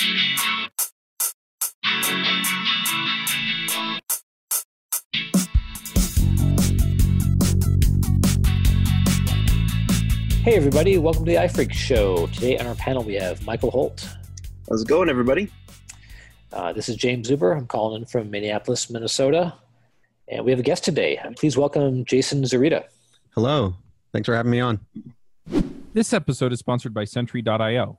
Hey, everybody, welcome to the iPhreaks Show. Today on our panel, we have Michael Holt. How's it going, everybody? Uh, this is Jaim Zuber. I'm calling in from Minneapolis, Minnesota. And we have a guest today. Please welcome Jason Zurita. Hello. Thanks for having me on. This episode is sponsored by Sentry.io.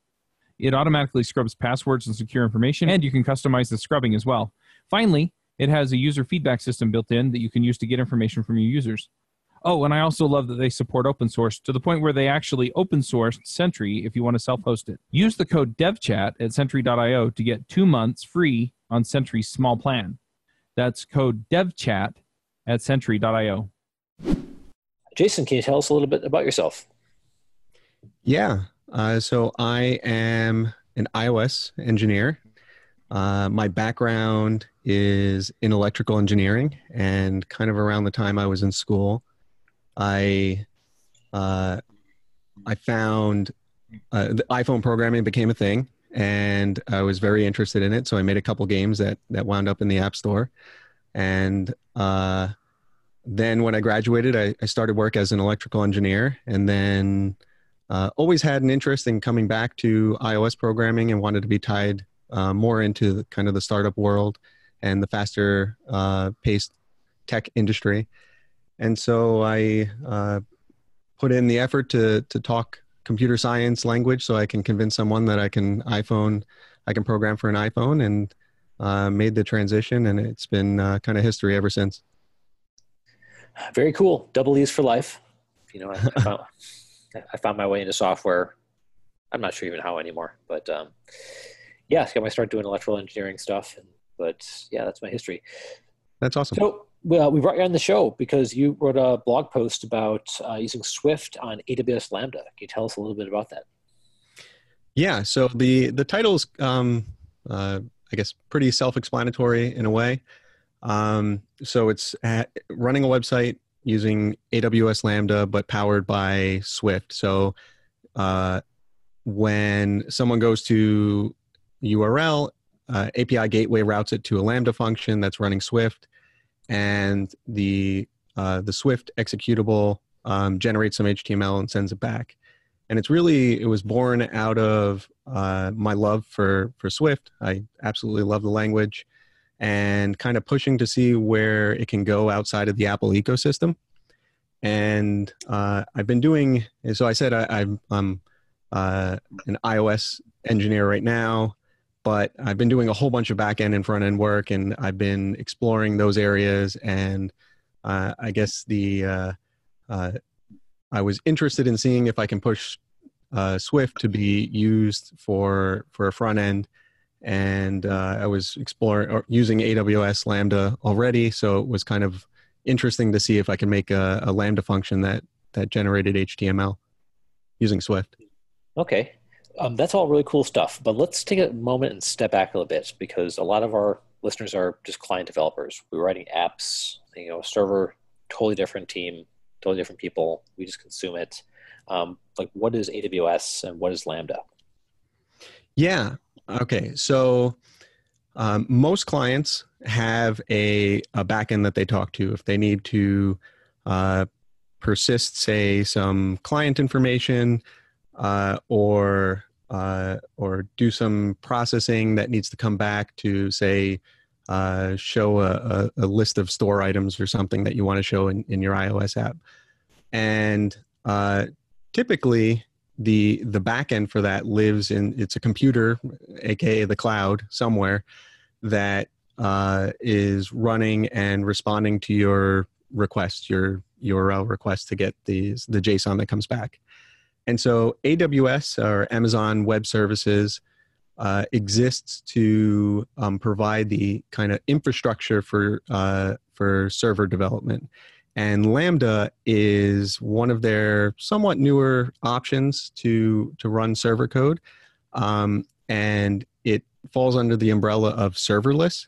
It automatically scrubs passwords and secure information, and you can customize the scrubbing as well. Finally, it has a user feedback system built in that you can use to get information from your users. Oh, and I also love that they support open source to the point where they actually open sourced Sentry if you want to self host it. Use the code devchat at sentry.io to get two months free on Sentry's small plan. That's code devchat at sentry.io. Jason, can you tell us a little bit about yourself? Yeah. Uh, so I am an iOS engineer. Uh, my background is in electrical engineering, and kind of around the time I was in school, I uh, I found uh, the iPhone programming became a thing, and I was very interested in it. So I made a couple games that that wound up in the App Store, and uh, then when I graduated, I, I, started work as an electrical engineer, and then uh, always had an interest in coming back to iOS programming and wanted to be tied uh, more into the, kind of the startup world and the faster uh, paced tech industry. And so I uh, put in the effort to to talk computer science language so I can convince someone that I can iPhone, I can program for an iPhone, and uh, made the transition. And it's been uh, kind of history ever since. Very cool. Double E's for life. You know, I, I, found, I found my way into software. I'm not sure even how anymore, but um, yeah, so I might start doing electrical engineering stuff. And, but yeah, that's my history. That's awesome. So well, we brought you on the show because you wrote a blog post about uh, using Swift on AWS Lambda. Can you tell us a little bit about that? Yeah. So the the title's, um, uh, I guess, pretty self-explanatory in a way. Um, so it's running a website using AWS Lambda, but powered by Swift. So uh, when someone goes to URL, uh, API gateway routes it to a Lambda function that's running Swift and the uh, the Swift executable um, generates some HTML and sends it back. And it's really it was born out of uh, my love for for Swift. I absolutely love the language, and kind of pushing to see where it can go outside of the Apple ecosystem. And uh, I've been doing so. I said I, am uh, an iOS engineer right now but I've been doing a whole bunch of back end and front end work, and I've been exploring those areas. And uh, I guess the uh, uh, I was interested in seeing if I can push uh, Swift to be used for for a front end, and uh, I was exploring or using AWS Lambda already, so it was kind of interesting to see if I can make a, a Lambda function that that generated HTML using Swift. Okay, um, that's all really cool stuff. But let's take a moment and step back a little bit because a lot of our listeners are just client developers. We're writing apps, you know, server, totally different team, totally different people. We just consume it. Um, like, what is AWS and what is Lambda? Yeah. Okay. So um, most clients have a, a backend that they talk to if they need to uh, persist, say, some client information uh, or uh, or do some processing that needs to come back to say uh, show a, a, list of store items or something that you want to show in, in your iOS app. And uh, typically, the the backend for that lives in it's a computer, aka the cloud, somewhere that uh, is running and responding to your request, your URL request to get these the JSON that comes back. And so AWS or Amazon Web Services uh, exists to um, provide the kind of infrastructure for uh, for server development. And Lambda is one of their somewhat newer options to to run server code, um, and it falls under the umbrella of serverless.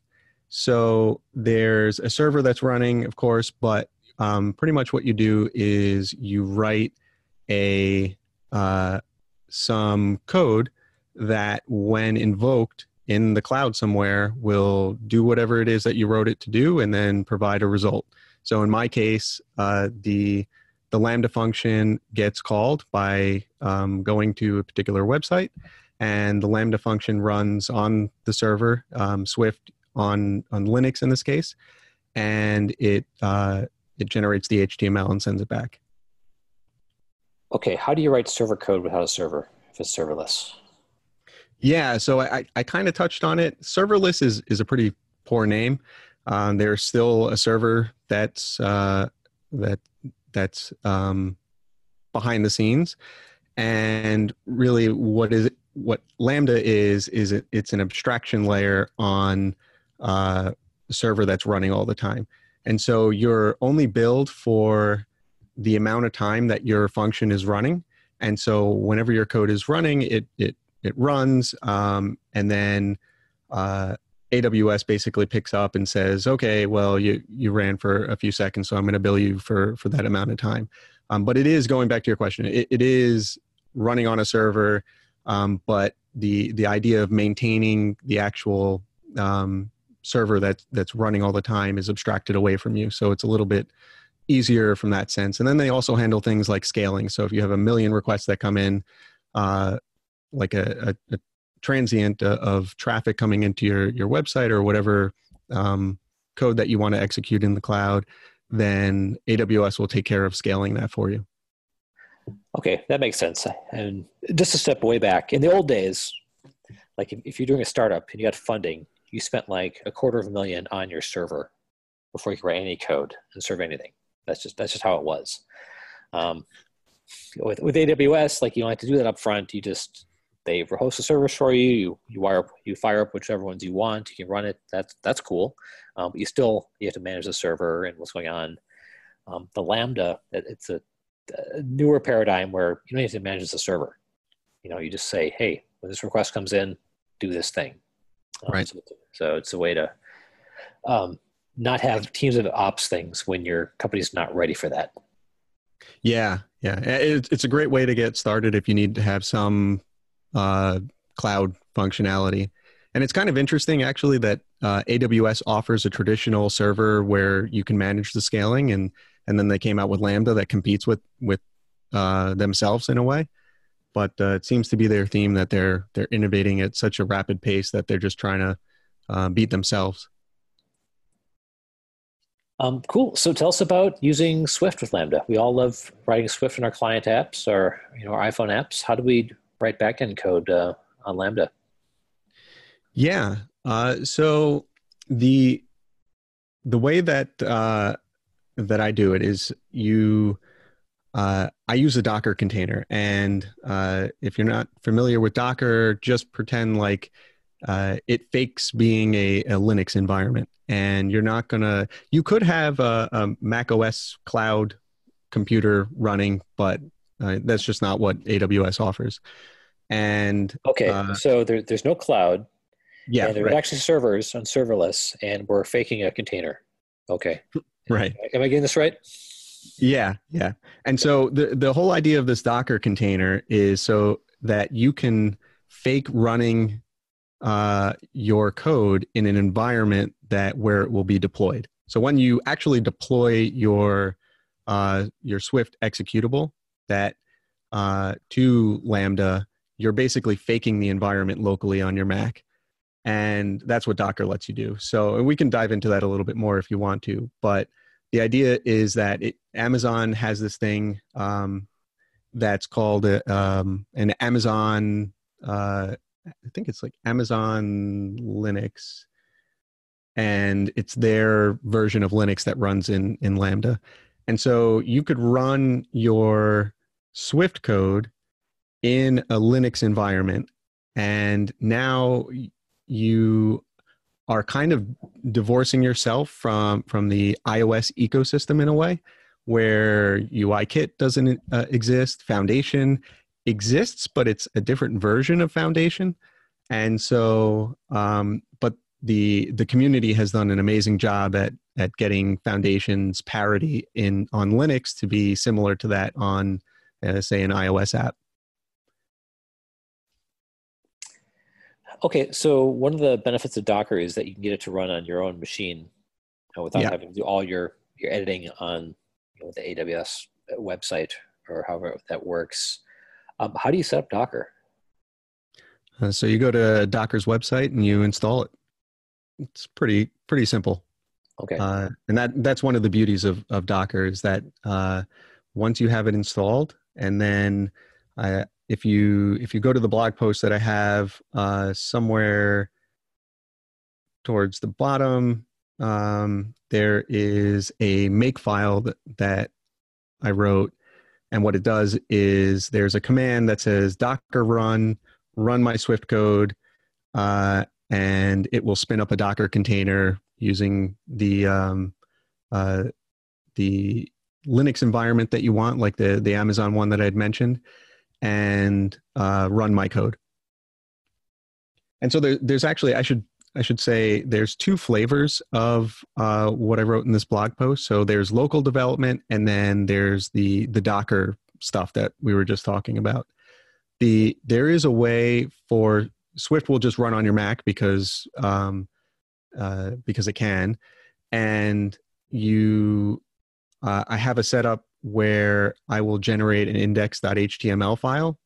So there's a server that's running, of course, but um, pretty much what you do is you write a uh, some code that, when invoked in the cloud somewhere, will do whatever it is that you wrote it to do, and then provide a result. So in my case, uh, the the Lambda function gets called by um, going to a particular website, and the Lambda function runs on the server, um, Swift on on Linux in this case, and it uh, it generates the HTML and sends it back. Okay, how do you write server code without a server if it's serverless? Yeah, so I, I kind of touched on it. Serverless is is a pretty poor name. Um, there's still a server that's uh, that that's um, behind the scenes, and really, what is what Lambda is is it, it's an abstraction layer on uh, a server that's running all the time, and so you're only billed for the amount of time that your function is running, and so whenever your code is running, it it it runs, um, and then uh, AWS basically picks up and says, "Okay, well, you you ran for a few seconds, so I'm going to bill you for for that amount of time." Um, but it is going back to your question. It, it is running on a server, um, but the the idea of maintaining the actual um, server that that's running all the time is abstracted away from you. So it's a little bit easier from that sense. And then they also handle things like scaling. So if you have a million requests that come in, uh, like a, a, a transient uh, of traffic coming into your your website or whatever um, code that you want to execute in the cloud, then AWS will take care of scaling that for you. Okay, that makes sense. And just a step way back, in the old days, like if, if you're doing a startup and you got funding, you spent like a quarter of a million on your server before you could write any code and serve anything. That's just that's just how it was. Um, with with AWS, like you don't have to do that up front. You just they host the service for you. You you wire up, you fire up whichever ones you want. You can run it. That's that's cool. Um, but you still you have to manage the server and what's going on. Um, the Lambda, it's a, a, newer paradigm where you don't have to manage the server. You know, you just say, hey, when this request comes in, do this thing. Um, right. So, so, it's a way to um, not have teams of ops things when your company's not ready for that. Yeah, yeah, it's a great way to get started if you need to have some uh, cloud functionality. And it's kind of interesting, actually, that uh, AWS offers a traditional server where you can manage the scaling, and and then they came out with Lambda that competes with with uh, themselves in a way. But uh, it seems to be their theme that they're they're innovating at such a rapid pace that they're just trying to uh, beat themselves. Um, cool. So tell us about using Swift with Lambda. We all love writing Swift in our client apps or you know our iPhone apps. How do we write backend code uh, on Lambda? Yeah. Uh, so the the way that uh, that I do it is you. Uh, I use a Docker container, and uh, if you're not familiar with Docker, just pretend like uh, it fakes being a, a, Linux environment, and you're not gonna. You could have a, a Mac OS cloud computer running, but uh, that's just not what AWS offers. And okay, uh, so there, there's no cloud. Yeah, and there's right. actually servers on serverless, and we're faking a container. Okay, right. Am I getting this right? Yeah, yeah. And so the the whole idea of this Docker container is so that you can fake running uh, your code in an environment that where it will be deployed. So when you actually deploy your uh, your Swift executable that uh, to Lambda, you're basically faking the environment locally on your Mac. And that's what Docker lets you do. So we can dive into that a little bit more if you want to. But the idea is that it, Amazon has this thing um, that's called a, um, an Amazon, uh, I think it's like Amazon Linux. And it's their version of Linux that runs in, in Lambda. And so you could run your Swift code in a Linux environment and now you are kind of divorcing yourself from from the iOS ecosystem in a way where UIKit doesn't uh, exist, Foundation exists, but it's a different version of Foundation, and so um, but the the community has done an amazing job at at getting Foundation's parity in on Linux to be similar to that on uh, say an iOS app. Okay, so one of the benefits of Docker is that you can get it to run on your own machine uh, without yeah. having to do all your your editing on you know, the AWS website or however that works. Um, how do you set up Docker? Uh, so you go to Docker's website and you install it. It's pretty pretty simple. Okay. Uh, and that that's one of the beauties of of Docker is that uh, once you have it installed, and then uh, if you if you go to the blog post that I have uh, somewhere towards the bottom, um, there is a make file that, that I wrote, and what it does is there's a command that says Docker run run my Swift code, uh, and it will spin up a Docker container using the um, uh, the Linux environment that you want, like the the Amazon one that I'd mentioned and uh, run my code. And so there, there's actually I should I should say there's two flavors of uh, what I wrote in this blog post. So there's local development, and then there's the the Docker stuff that we were just talking about. The there is a way for Swift will just run on your Mac because um, uh, because it can, and you uh, I have a setup where I will generate an index.html file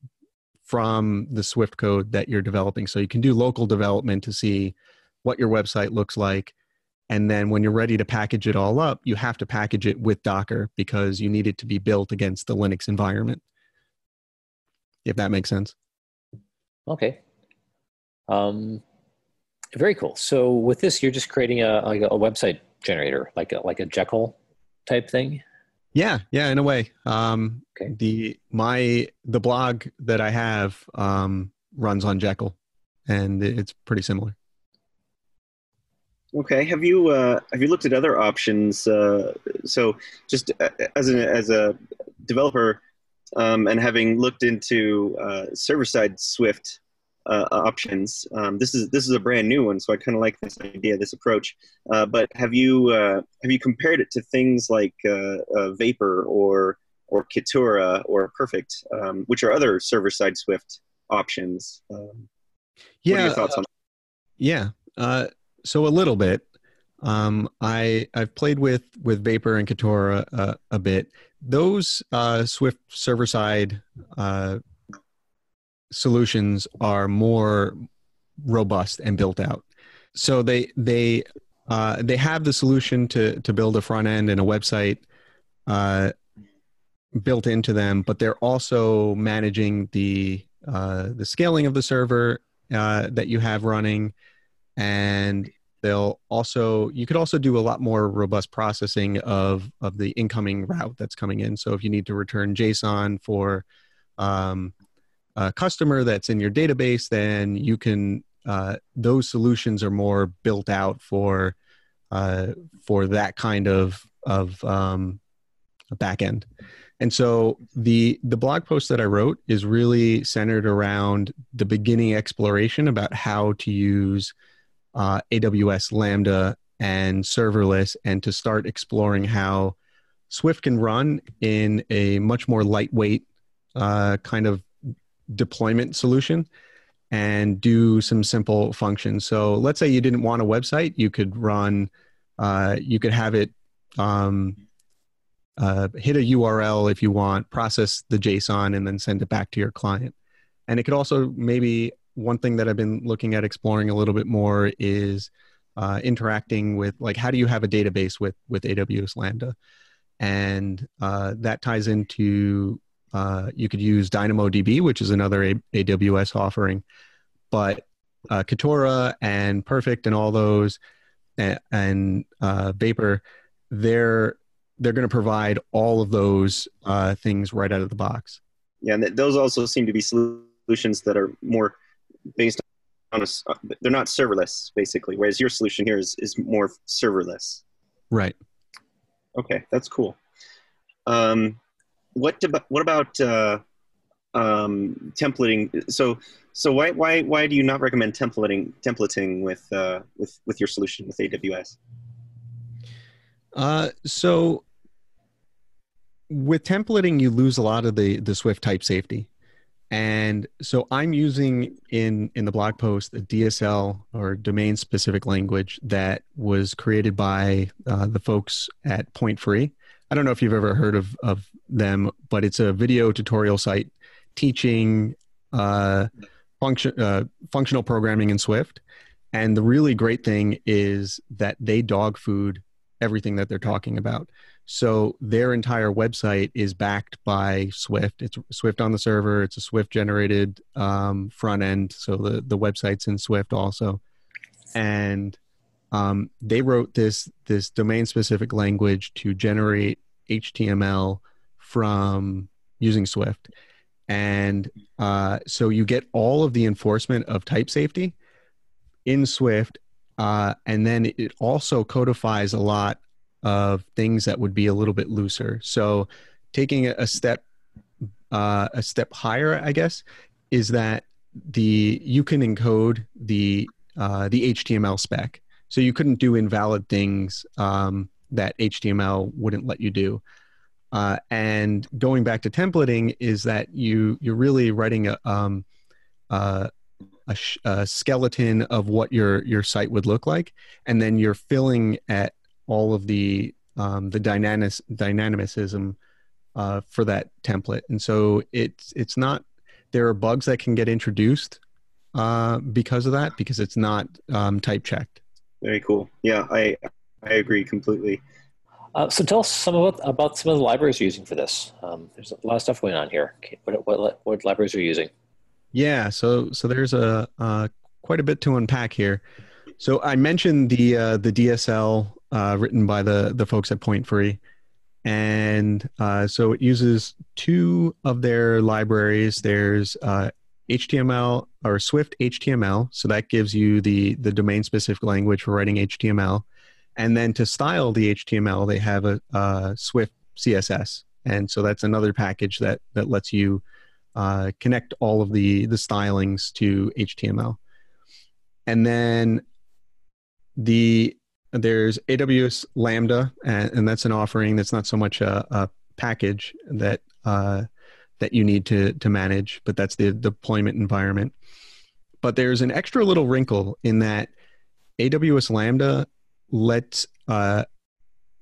from the Swift code that you're developing. So you can do local development to see what your website looks like. And then when you're ready to package it all up, you have to package it with Docker because you need it to be built against the Linux environment. If that makes sense. Okay. Um, very cool. So with this, you're just creating a, like a website generator, like a, like a Jekyll type thing. Yeah, yeah, in a way. Um, okay. The my the blog that I have um, runs on Jekyll, and it's pretty similar. Okay. Have you uh, have you looked at other options? Uh, so, just uh, as an as a developer, um, and having looked into uh, server side Swift uh, options. Um, this is this is a brand new one, so I kind of like this idea, this approach. Uh, but have you uh, have you compared it to things like uh, uh, Vapor or or Kitura or Perfect, um, which are other server side Swift options? Um, yeah. thoughts on? Yeah. Uh, so a little bit. Um, I I've played with with Vapor and Kitura a bit. Those Swift server side solutions are more robust and built out. So they they uh, they have the solution to to build a front end and a website uh, built into them, but they're also managing the uh, the scaling of the server uh, that you have running, and they'll also you could also do a lot more robust processing of of the incoming route that's coming in. So if you need to return JSON for um, a customer that's in your database, then you can uh, those solutions are more built out for uh, for that kind of of um, backend. And so the the blog post that I wrote is really centered around the beginning exploration about how to use uh, AWS Lambda and serverless, and to start exploring how Swift can run in a much more lightweight uh, kind of deployment solution and do some simple functions. So let's say you didn't want a website, you could run, uh, you could have it um, uh, hit a URL if you want, process the JSON, and then send it back to your client. And it could also maybe one thing that I've been looking at exploring a little bit more is uh, interacting with like how do you have a database with with AWS Lambda, and uh, that ties into uh, you could use DynamoDB, which is another a- AWS offering, but uh, Kitura and Perfect and all those and, and uh, Vapor, they're they're going to provide all of those uh, things right out of the box. Yeah, and those also seem to be solutions that are more based on a, they're not serverless basically, whereas your solution here is, is more serverless. Right. Okay, that's cool. Um, what about what about uh, um, templating? So so why why why do you not recommend templating templating with uh, with with your solution with AWS? Uh, so with templating, you lose a lot of the the Swift type safety. And so I'm using in in the blog post a DSL or domain specific language that was created by uh, the folks at Point Free. I don't know if you've ever heard of of them, but it's a video tutorial site teaching uh, function uh, functional programming in Swift. And the really great thing is that they dog food everything that they're talking about. So their entire website is backed by Swift. It's Swift on the server. It's a Swift generated um, front end. So the the website's in Swift also, and um, they wrote this this domain specific language to generate HTML from using Swift, and uh, so you get all of the enforcement of type safety in Swift, uh, and then it also codifies a lot of things that would be a little bit looser. So taking a step uh, a step higher, I guess, is that the you can encode the uh, the HTML spec. So you couldn't do invalid things um, that HTML wouldn't let you do. Uh, and going back to templating is that you you're really writing a um, uh, a, sh- a, skeleton of what your your site would look like, and then you're filling at all of the um, the dynamic dynamicism uh, for that template. And so it's it's not there are bugs that can get introduced uh, because of that because it's not um, type checked. Very cool. Yeah, I I agree completely. Uh, so tell us some about, about some of the libraries you're using for this. Um, there's a lot of stuff going on here. What, what, what libraries are you using? Yeah, so so there's a uh, quite a bit to unpack here. So I mentioned the uh, the DSL uh, written by the the folks at Point Free, and uh, so it uses two of their libraries. There's HTML or Swift HTML, so that gives you the the domain specific language for writing HTML, and then to style the HTML, they have a, a Swift CSS, and so that's another package that that lets you uh, connect all of the the stylings to HTML, and then the there's AWS Lambda, and, and, that's an offering that's not so much a, a package that uh, that you need to to manage, but that's the deployment environment. But there's an extra little wrinkle in that AWS Lambda lets uh,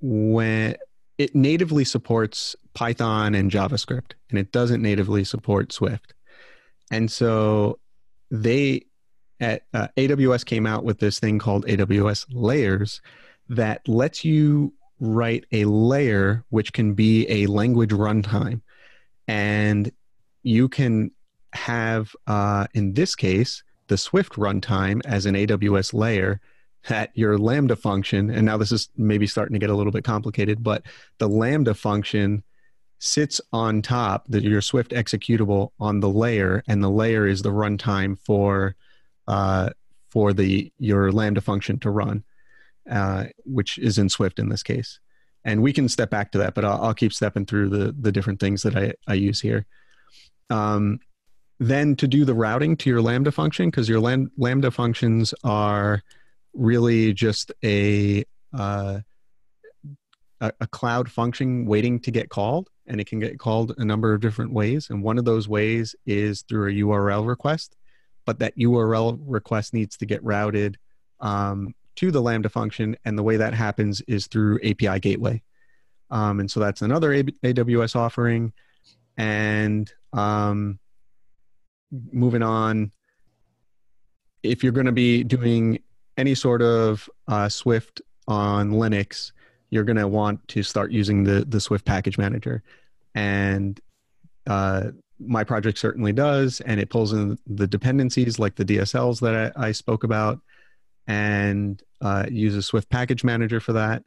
when it natively supports Python and JavaScript, and it doesn't natively support Swift. And so they at uh, AWS came out with this thing called AWS Layers that lets you write a layer which can be a language runtime, and you can have, uh, in this case, the Swift runtime as an AWS layer at your Lambda function. And now this is maybe starting to get a little bit complicated, but the Lambda function sits on top that your Swift executable on the layer, and the layer is the runtime for uh, for the your Lambda function to run, uh, which is in Swift in this case. And we can step back to that, but I'll, I'll keep stepping through the the different things that I, I use here. Um, then to do the routing to your Lambda function, because your Lambda functions are really just a, uh, a a cloud function waiting to get called, and it can get called a number of different ways. And one of those ways is through a URL request but that URL request needs to get routed um, to the Lambda function. And the way that happens is through API Gateway. Um, and so that's another AWS offering. And um, moving on, if you're going to be doing any sort of uh, Swift on Linux, you're going to want to start using the the Swift package manager. And uh, my project certainly does, and it pulls in the dependencies like the DSLs that I, I spoke about, and uh, a Swift Package Manager for that.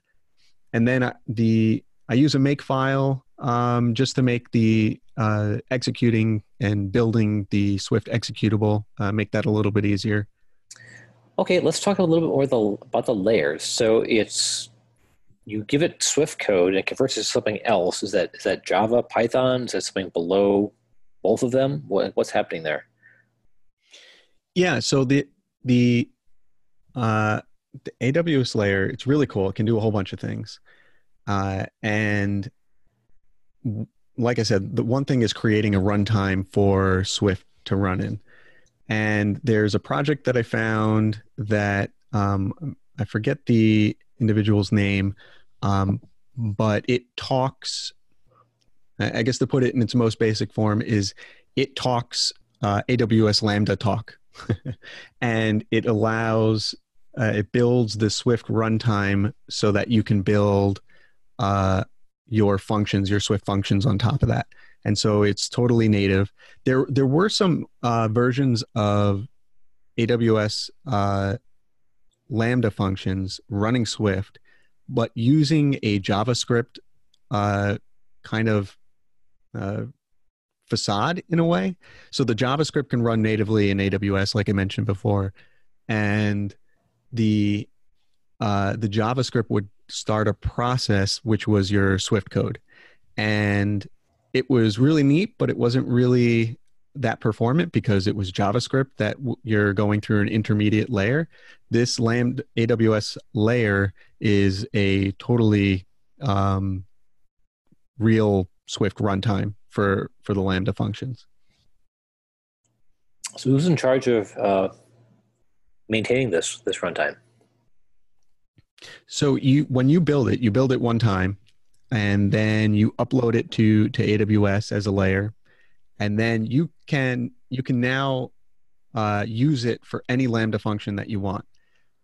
And then the I use a make file um, just to make the uh, executing and building the Swift executable, uh, make that a little bit easier. Okay, let's talk a little bit more the, about the layers. So it's you give it Swift code and it converts it to something else. Is that is that Java, Python? Is that something below both of them? What, what's happening there? Yeah. So the the uh, the AWS layer, it's really cool. It can do a whole bunch of things, uh, and like I said, the one thing is creating a runtime for Swift to run in. And there's a project that I found that um, I forget the individual's name, um, but it talks. I guess to put it in its most basic form is it talks uh, AWS Lambda talk, and it allows uh, it builds the Swift runtime so that you can build uh, your functions, your Swift functions on top of that. And so it's totally native. There, there were some uh, versions of AWS uh, Lambda functions running Swift, but using a JavaScript uh, kind of uh, facade in a way. So the JavaScript can run natively in AWS, like I mentioned before, and the uh, the JavaScript would start a process which was your Swift code. And it was really neat, but it wasn't really that performant because it was JavaScript that w- you're going through an intermediate layer. This Lambda AWS layer is a totally um, real Swift runtime for for the Lambda functions. So who's in charge of uh, maintaining this this runtime? So you when you build it, you build it one time, and then you upload it to to AWS as a layer, and then you can you can now uh, use it for any Lambda function that you want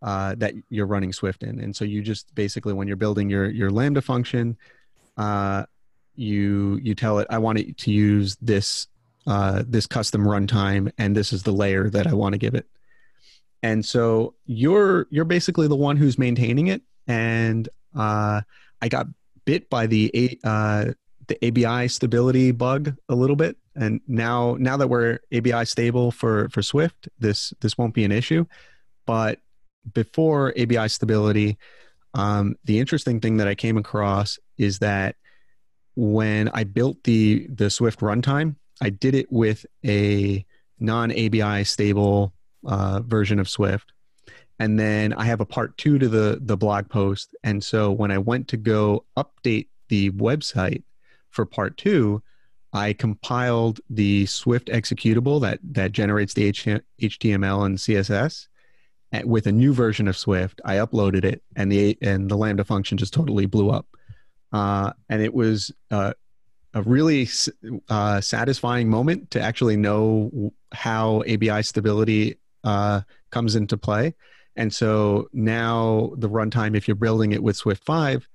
uh, that you're running Swift in. And so you just basically when you're building your your Lambda function, uh, you you tell it I want it to use this uh, this custom runtime, and this is the layer that I want to give it and so you're you're basically the one who's maintaining it. And uh, i got bit by the uh, the abi stability bug a little bit. And now now that we're abi stable for for swift this this won't be an issue. But before abi stability um, the interesting thing that i came across is that when i built the the swift runtime i did it with a non abi stable uh, version of Swift. And then I have a part two to the the blog post. And so when I went to go update the website for part two, I compiled the Swift executable that that generates the HTML and CSS with a new version of Swift. I uploaded it, and the and the Lambda function just totally blew up. Uh, and it was uh, a really uh, satisfying moment to actually know how ABI stability uh, comes into play. And so now the runtime, if you're building it with Swift 5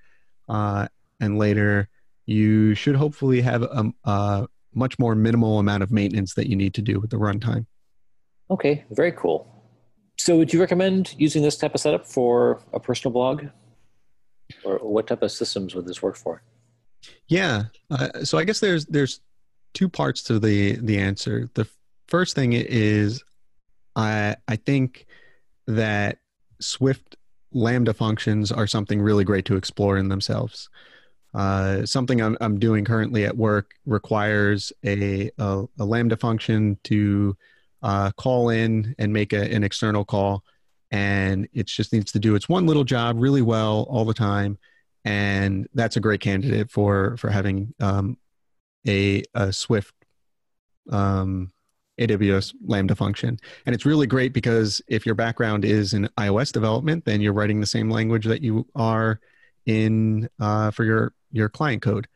uh, and later, you should hopefully have a, a, much more minimal amount of maintenance that you need to do with the runtime. Okay, very cool. So, would you recommend using this type of setup for a personal blog? Or what type of systems would this work for? Yeah, uh, so I guess there's there's two parts to the the answer. The first thing is I I think that Swift Lambda functions are something really great to explore in themselves. Uh, something I'm, I'm doing currently at work requires a, a, a Lambda function to uh, call in and make a, an external call. And it just needs to do its one little job really well all the time. And that's a great candidate for, for having um, a, a Swift um, AWS Lambda function. And it's really great because if your background is in iOS development, then you're writing the same language that you are in uh, for your, your client code.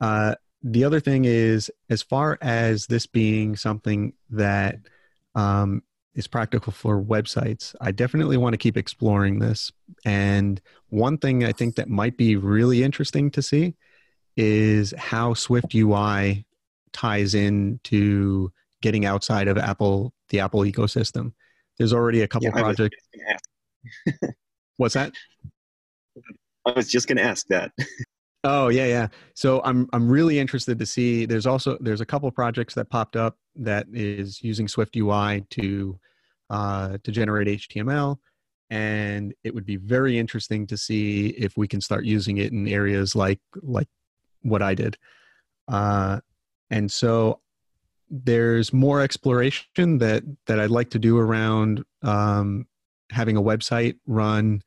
Uh, the other thing is, as far as this being something that um, is practical for websites, I definitely want to keep exploring this. And one thing I think that might be really interesting to see is how Swift UI ties into getting outside of Apple, the Apple ecosystem. There's already a couple yeah, projects. What's that? I was just going to ask that. Oh yeah, yeah. So I'm I'm really interested to see. There's also there's a couple projects that popped up that is using Swift UI to uh, to generate HTML, and it would be very interesting to see if we can start using it in areas like like what I did. Uh, and so there's more exploration that that I'd like to do around um, having a website run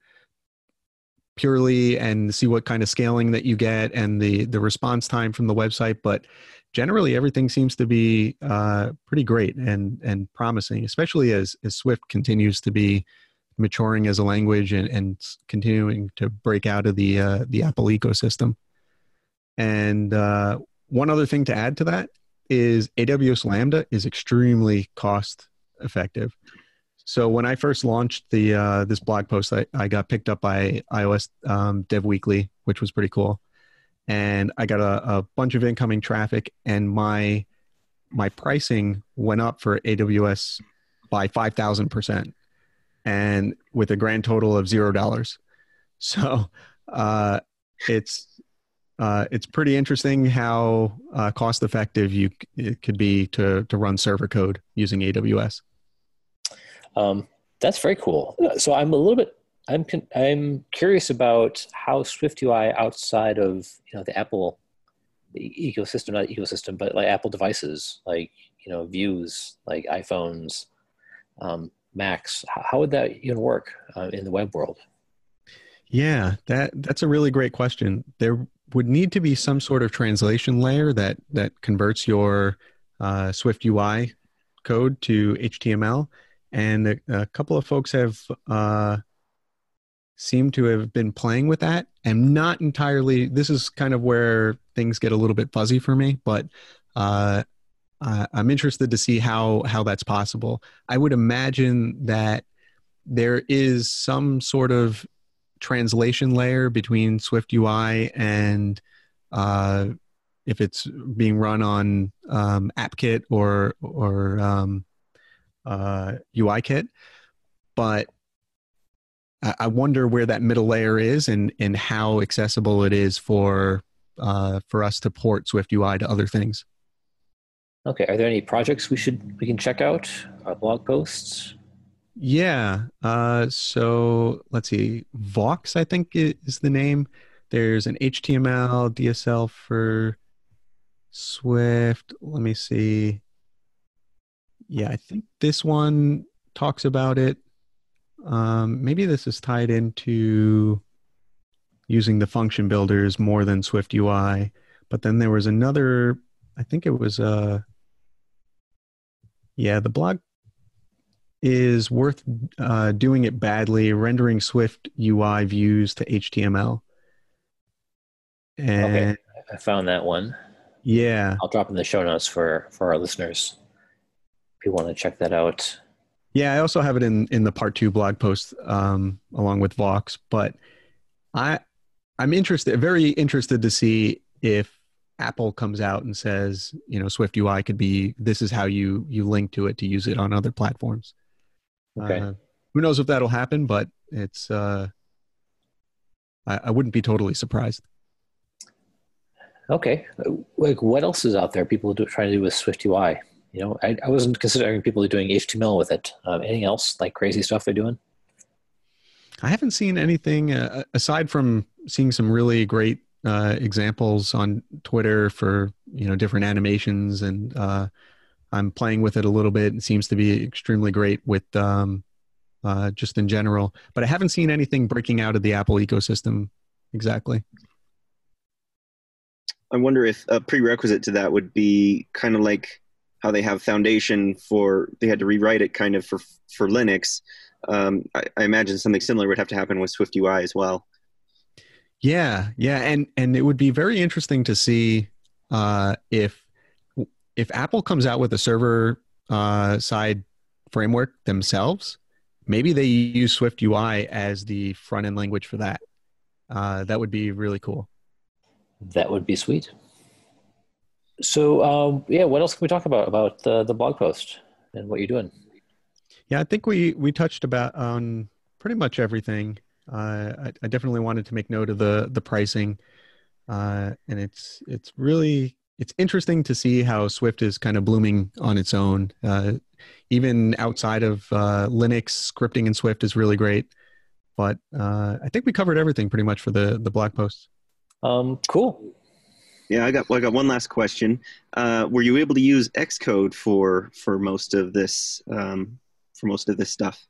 purely and see what kind of scaling that you get and the the response time from the website. But generally everything seems to be uh, pretty great and and promising especially as as swift continues to be maturing as a language and, and continuing to break out of the uh, the apple ecosystem. And uh, one other thing to add to that is aws lambda is extremely cost effective so when I first launched the uh, this blog post, I, I got picked up by iOS um, Dev Weekly, which was pretty cool, and I got a, a bunch of incoming traffic, and my my pricing went up for AWS by five thousand percent, and with a grand total of zero dollars. So uh, it's uh, it's pretty interesting how uh, cost effective you it could be to to run server code using AWS. Um, that's very cool. So I'm a little bit I'm I'm curious about how SwiftUI outside of you know the Apple ecosystem, not ecosystem, but like Apple devices, like you know views, like iPhones, um, Macs. How, would that even work uh, in the web world? Yeah, that that's a really great question. There would need to be some sort of translation layer that that converts your uh, Swift UI code to HTML and a, a couple of folks have uh, seemed to have been playing with that. I'm not entirely. This is kind of where things get a little bit fuzzy for me, but uh, I'm interested to see how how that's possible. I would imagine that there is some sort of translation layer between Swift UI and uh, if it's being run on um, AppKit or or um, uh, UI kit, but I wonder where that middle layer is and and how accessible it is for uh, for us to port Swift UI to other things. Okay, are there any projects we should we can check out? Our blog posts. Yeah. Uh, so let's see. Vaux, I think is the name. There's an HTML DSL for Swift. Let me see. Yeah, I think this one talks about it. Um, maybe this is tied into using the function builders more than Swift UI. But then there was another, I think it was, uh, yeah, the blog is worth uh, doing it badly, rendering Swift UI views to HTML. And okay, I found that one. Yeah, I'll drop in the show notes for for our listeners if you want to check that out. Yeah, I also have it in in the part two blog post um, along with Vaux. But I I'm interested, very interested to see if Apple comes out and says, you know, Swift UI could be this is how you you link to it to use it on other platforms. Okay. Uh, who knows if that'll happen, but it's uh, I, I wouldn't be totally surprised. Okay, like what else is out there? People do, trying to do with Swift UI you know, I, I wasn't considering people doing HTML with it. Um, anything else like crazy stuff they're doing? I haven't seen anything uh, aside from seeing some really great uh, examples on Twitter for you know different animations, and uh, I'm playing with it a little bit. It seems to be extremely great with um, uh, just in general, but I haven't seen anything breaking out of the Apple ecosystem exactly. I wonder if a prerequisite to that would be kind of like how they have foundation for they had to rewrite it kind of for for linux um, I, I, imagine something similar would have to happen with swift ui as well yeah yeah and and it would be very interesting to see uh, if if apple comes out with a server uh, side framework themselves maybe they use swift ui as the front end language for that uh, that would be really cool that would be sweet so um, yeah, what else can we talk about about the the blog post and what you're doing? Yeah, I think we we touched about on pretty much everything. Uh, I, I, definitely wanted to make note of the the pricing. uh, and it's it's really it's interesting to see how Swift is kind of blooming on its own. Uh, even outside of uh, Linux, scripting in Swift is really great. But uh, I think we covered everything pretty much for the the blog post. Um, cool. Yeah, I got well, I got one last question. Uh, were you able to use Xcode for for most of this um, for most of this stuff?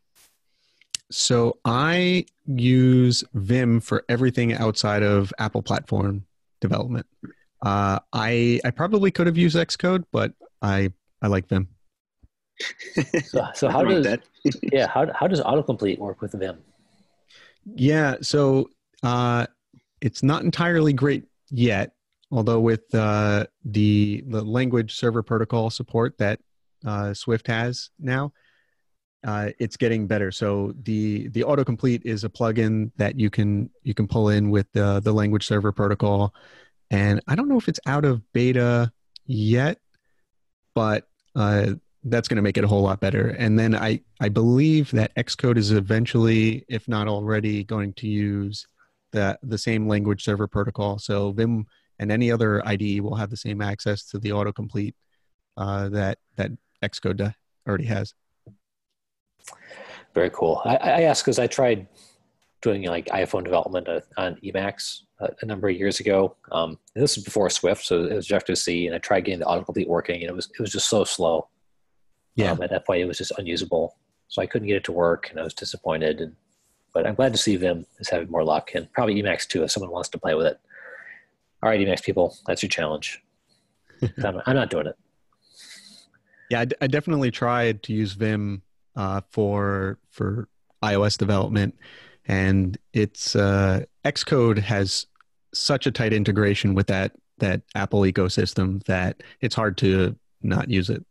So I use Vim for everything outside of Apple platform development. Uh, I I probably could have used Xcode, but I I like Vim. So, so how does yeah how how does autocomplete work with Vim? Yeah, so uh, it's not entirely great yet. Although with uh, the the language server protocol support that uh, Swift has now, uh, it's getting better. So the the autocomplete is a plugin that you can you can pull in with the the language server protocol, and I don't know if it's out of beta yet, but uh, that's going to make it a whole lot better. And then I I believe that Xcode is eventually, if not already, going to use the the same language server protocol. So Vim and any other IDE will have the same access to the autocomplete uh, that that Xcode already has. Very cool. I, I asked because I tried doing like iPhone development on Emacs a, a number of years ago. Um, this was before Swift, so it was Objective C, and I tried getting the autocomplete working, and it was it was just so slow. Yeah. Um, at that point, it was just unusable, so I couldn't get it to work, and I was disappointed. And but I'm glad to see Vim is having more luck, and probably Emacs too, if someone wants to play with it. All right, Emacs people, that's your challenge. I'm, I'm not doing it. Yeah, I, d- I definitely tried to use Vim uh, for for iOS development, and it's uh, Xcode has such a tight integration with that that Apple ecosystem that it's hard to not use it.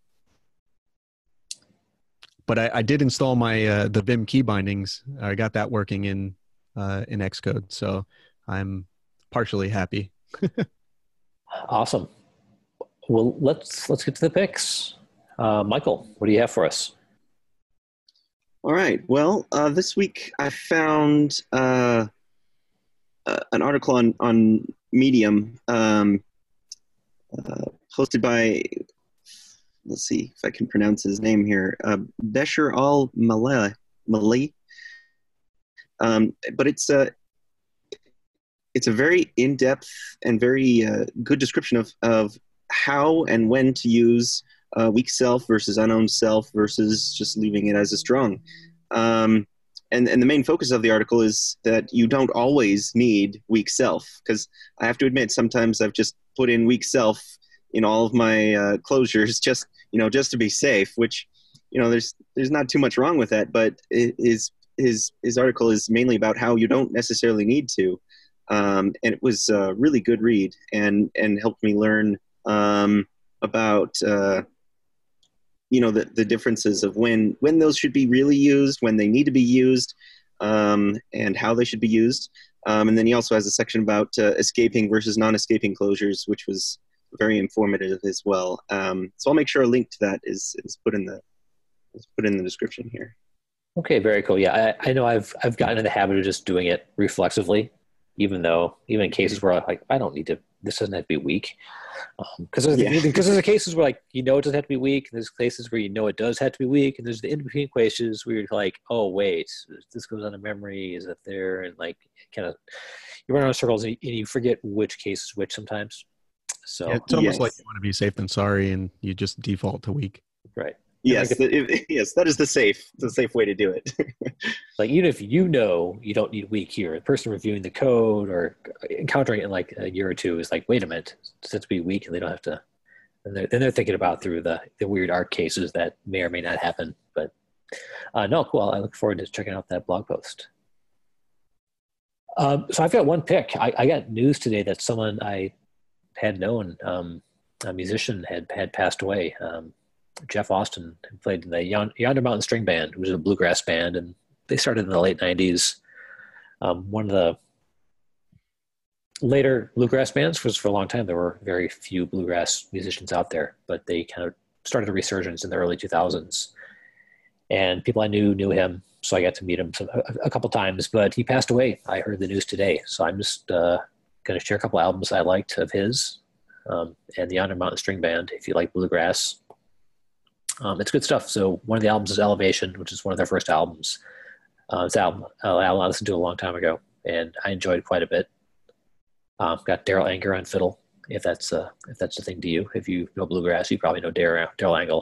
But I, I did install my uh, the Vim key bindings. I got that working in uh, in Xcode, so I'm partially happy. awesome. Well, let's let's get to the picks. Uh, Michael, what do you have for us? All right. Well, uh, this week I found uh, uh, an article on on Medium um, uh, posted by. Let's see if I can pronounce his name here. Uh, Besher Al Maleh. Maleh. Um, but it's a it's a very in depth and very uh, good description of of how and when to use uh, weak self versus unowned self versus just leaving it as a strong. Um, and, and the main focus of the article is that you don't always need weak self because I have to admit sometimes I've just put in weak self in all of my uh, closures just you know just to be safe, which you know there's there's not too much wrong with that, but his his his article is mainly about how you don't necessarily need to, um, and it was a really good read and and helped me learn um, about uh, you know the, the differences of when when those should be really used when they need to be used um, and how they should be used. Um, and then he also has a section about uh, escaping versus non-escaping closures which was very informative as well. Um, so i'll make sure a link to that is, is put in the is put in the description here. Okay very cool. Yeah I, I know i've i've gotten in the habit of just doing it reflexively even though even in cases where I, like i don't need to this doesn't have to be weak. Because um, there's, yeah. because there's the cases where like you know it doesn't have to be weak and there's cases where you know it does have to be weak and there's the in-between cases where you're like oh wait this goes on a memory is it there? And like kind of you run around circles and you forget which case is which sometimes. So yeah, it's almost yes. like you want to be safe than sorry and you just default to weak. Right Yes, yes, that is the safe, the safe way to do it. like even if you know you don't need weak here, the person reviewing the code or encountering it in like a year or two is like, wait a minute, since we weak? And they don't have to. And they're, then they're thinking about through the the weird art cases that may or may not happen. But uh, no, cool. I look forward to checking out that blog post. Um, so I've got one pick. I, I, got news today that someone I had known, um, a musician, had had passed away. Um, Jeff Austin, who played in the Yonder Mountain String Band, which is a bluegrass band, and they started in the late '90s. Um, one of the later bluegrass bands was for a long time. There were very few bluegrass musicians out there, but they kind of started a resurgence in the early 2000s. And people I knew knew him, so I got to meet him a, couple times. But he passed away. I heard the news today, so I'm just uh, going to share a couple albums I liked of his, um, and the Yonder Mountain String Band. If you like bluegrass, um, it's good stuff. So one of the albums is Elevation, which is one of their first albums. Uh, it's album uh, album I listened to a long time ago, and I enjoyed quite a bit. Um, got Darol Anger on fiddle, if that's uh, if that's the thing to you. If you know bluegrass, you probably know Daryl Darol Anger.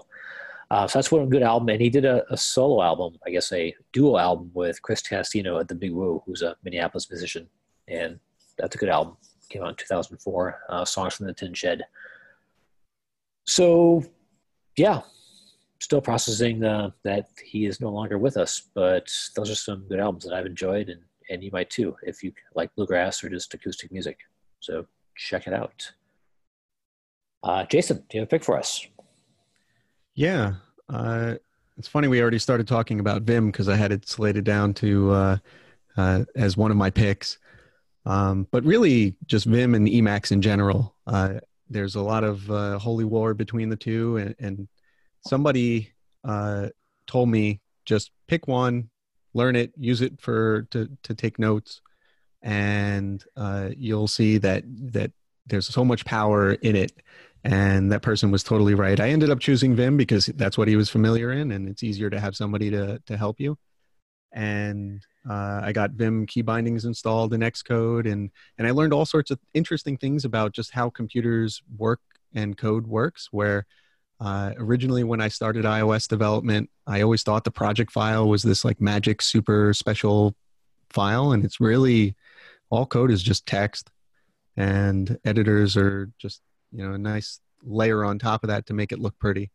Uh, so that's one good album, and he did a, a, solo album, I guess a duo album with Chris Castino at the Big Wu, who's a Minneapolis musician, and that's a good album. Came out in 2004. Uh, Songs from the Tin Shed. So, yeah, still processing that he is no longer with us, but those are some good albums that I've enjoyed, and and you might too if you like bluegrass or just acoustic music. So check it out. Uh, Jason, do you have a pick for us? Yeah. Uh, it's funny we already started talking about Vim because I had it slated down to uh, uh, as one of my picks. Um, but really, just Vim and Emacs in general. Uh, there's a lot of holy war between the two, and, and somebody uh, told me just pick one, learn it, use it for to to take notes, and you'll see that that there's so much power in it and that person was totally right. I ended up choosing Vim because that's what he was familiar in, and it's easier to have somebody to to help you. And uh, I got Vim key bindings installed in Xcode, and and I learned all sorts of interesting things about just how computers work and code works. Where uh, originally, when I started iOS development, I always thought the project file was this like magic super special file, and it's really all code is just text, and editors are just you know a nice layer on top of that to make it look pretty.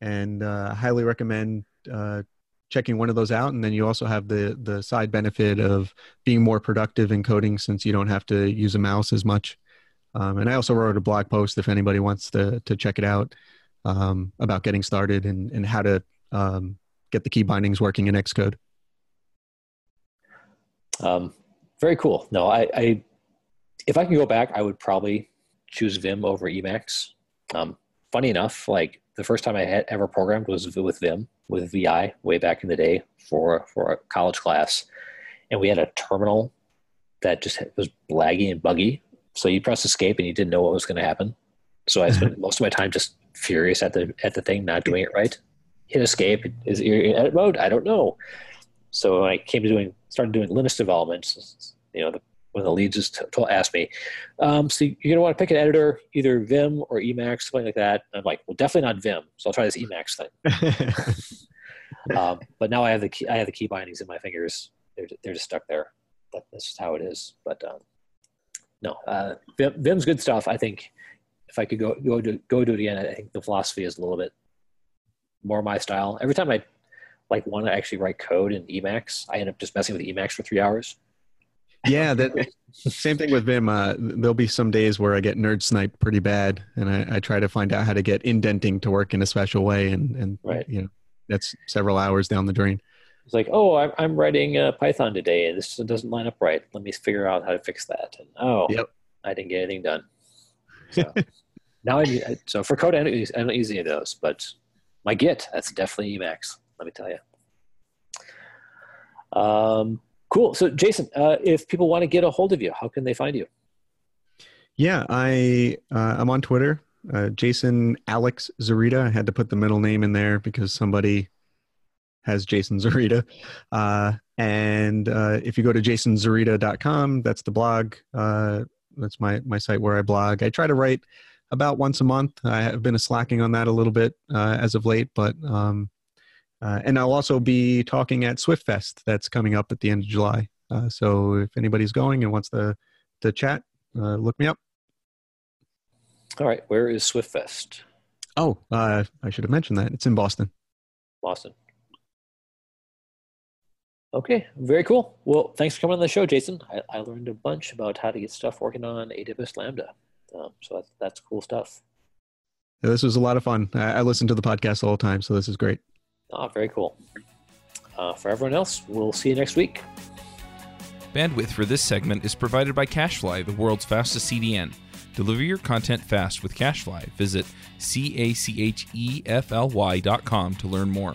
And uh, highly recommend uh, checking one of those out and then you also have the the side benefit of being more productive in coding since you don't have to use a mouse as much. Um, and i also wrote a blog post if anybody wants to to check it out um, about getting started and, and how to um, get the key bindings working in xcode um, very cool no I, I if i can go back i would probably choose Vim over Emacs. Um, funny enough, like the first time I had ever programmed was with Vim with VI way back in the day for for a college class, and we had a terminal that just was laggy and buggy. So you press escape and you didn't know what was going to happen. So I spent most of my time just furious at the at the thing not doing it right. Hit escape. Is it in edit mode? I don't know. So when I came to doing started doing Linux development, you know the one of the leads just told, asked me, um, so you're going to want to pick an editor, either Vim or Emacs, something like that. And I'm like, well, definitely not Vim. So I'll try this Emacs thing. um, but now I have the key, I have the key bindings in my fingers. They're, they're just stuck there. That, that's just how it is. But um, no, uh, Vim, Vim's good stuff. I think if I could go go to go do it again, I think the philosophy is a little bit more my style. Every time I like want to actually write code in Emacs, I end up just messing with Emacs for three hours yeah, that same thing with Vim. Uh, there'll be some days where I get nerd sniped pretty bad, and I, I, try to find out how to get indenting to work in a special way, and and right. you know that's several hours down the drain. It's like, oh, I'm, I'm writing uh, Python today, and this doesn't line up right. Let me figure out how to fix that. And oh, yep. I didn't get anything done. So now I so for code, I don't, I don't use any of those, but Magit, that's definitely Emacs. Let me tell you. Um, Cool. So, Jason, uh, if people want to get a hold of you, how can they find you? Yeah, I uh, I'm on Twitter, uh, Jason Alex Zurita. I had to put the middle name in there because somebody has Jason Zurita. Uh, and uh, if you go to jasonzurita.com, that's the blog. Uh, that's my my site where I blog. I try to write about once a month. I have been slacking on that a little bit uh, as of late, but um, uh, and I'll also be talking at SwiftFest that's coming up at the end of July. Uh, so if anybody's going and wants to, to chat, uh, look me up. All right. Where is SwiftFest? Oh, uh, I should have mentioned that. It's in Boston. Boston. Okay, very cool. Well, thanks for coming on the show, Jason. I, I learned a bunch about how to get stuff working on AWS Lambda. Um, so that's, that's cool stuff. Yeah, this was a lot of fun. I, I listen to the podcast all the time, so this is great. Oh, very cool. Uh, for everyone else, we'll see you next week. Bandwidth for this segment is provided by CacheFly, the world's fastest CDN. Deliver your content fast with CacheFly. Visit C A C H E F L Y dot com to learn more.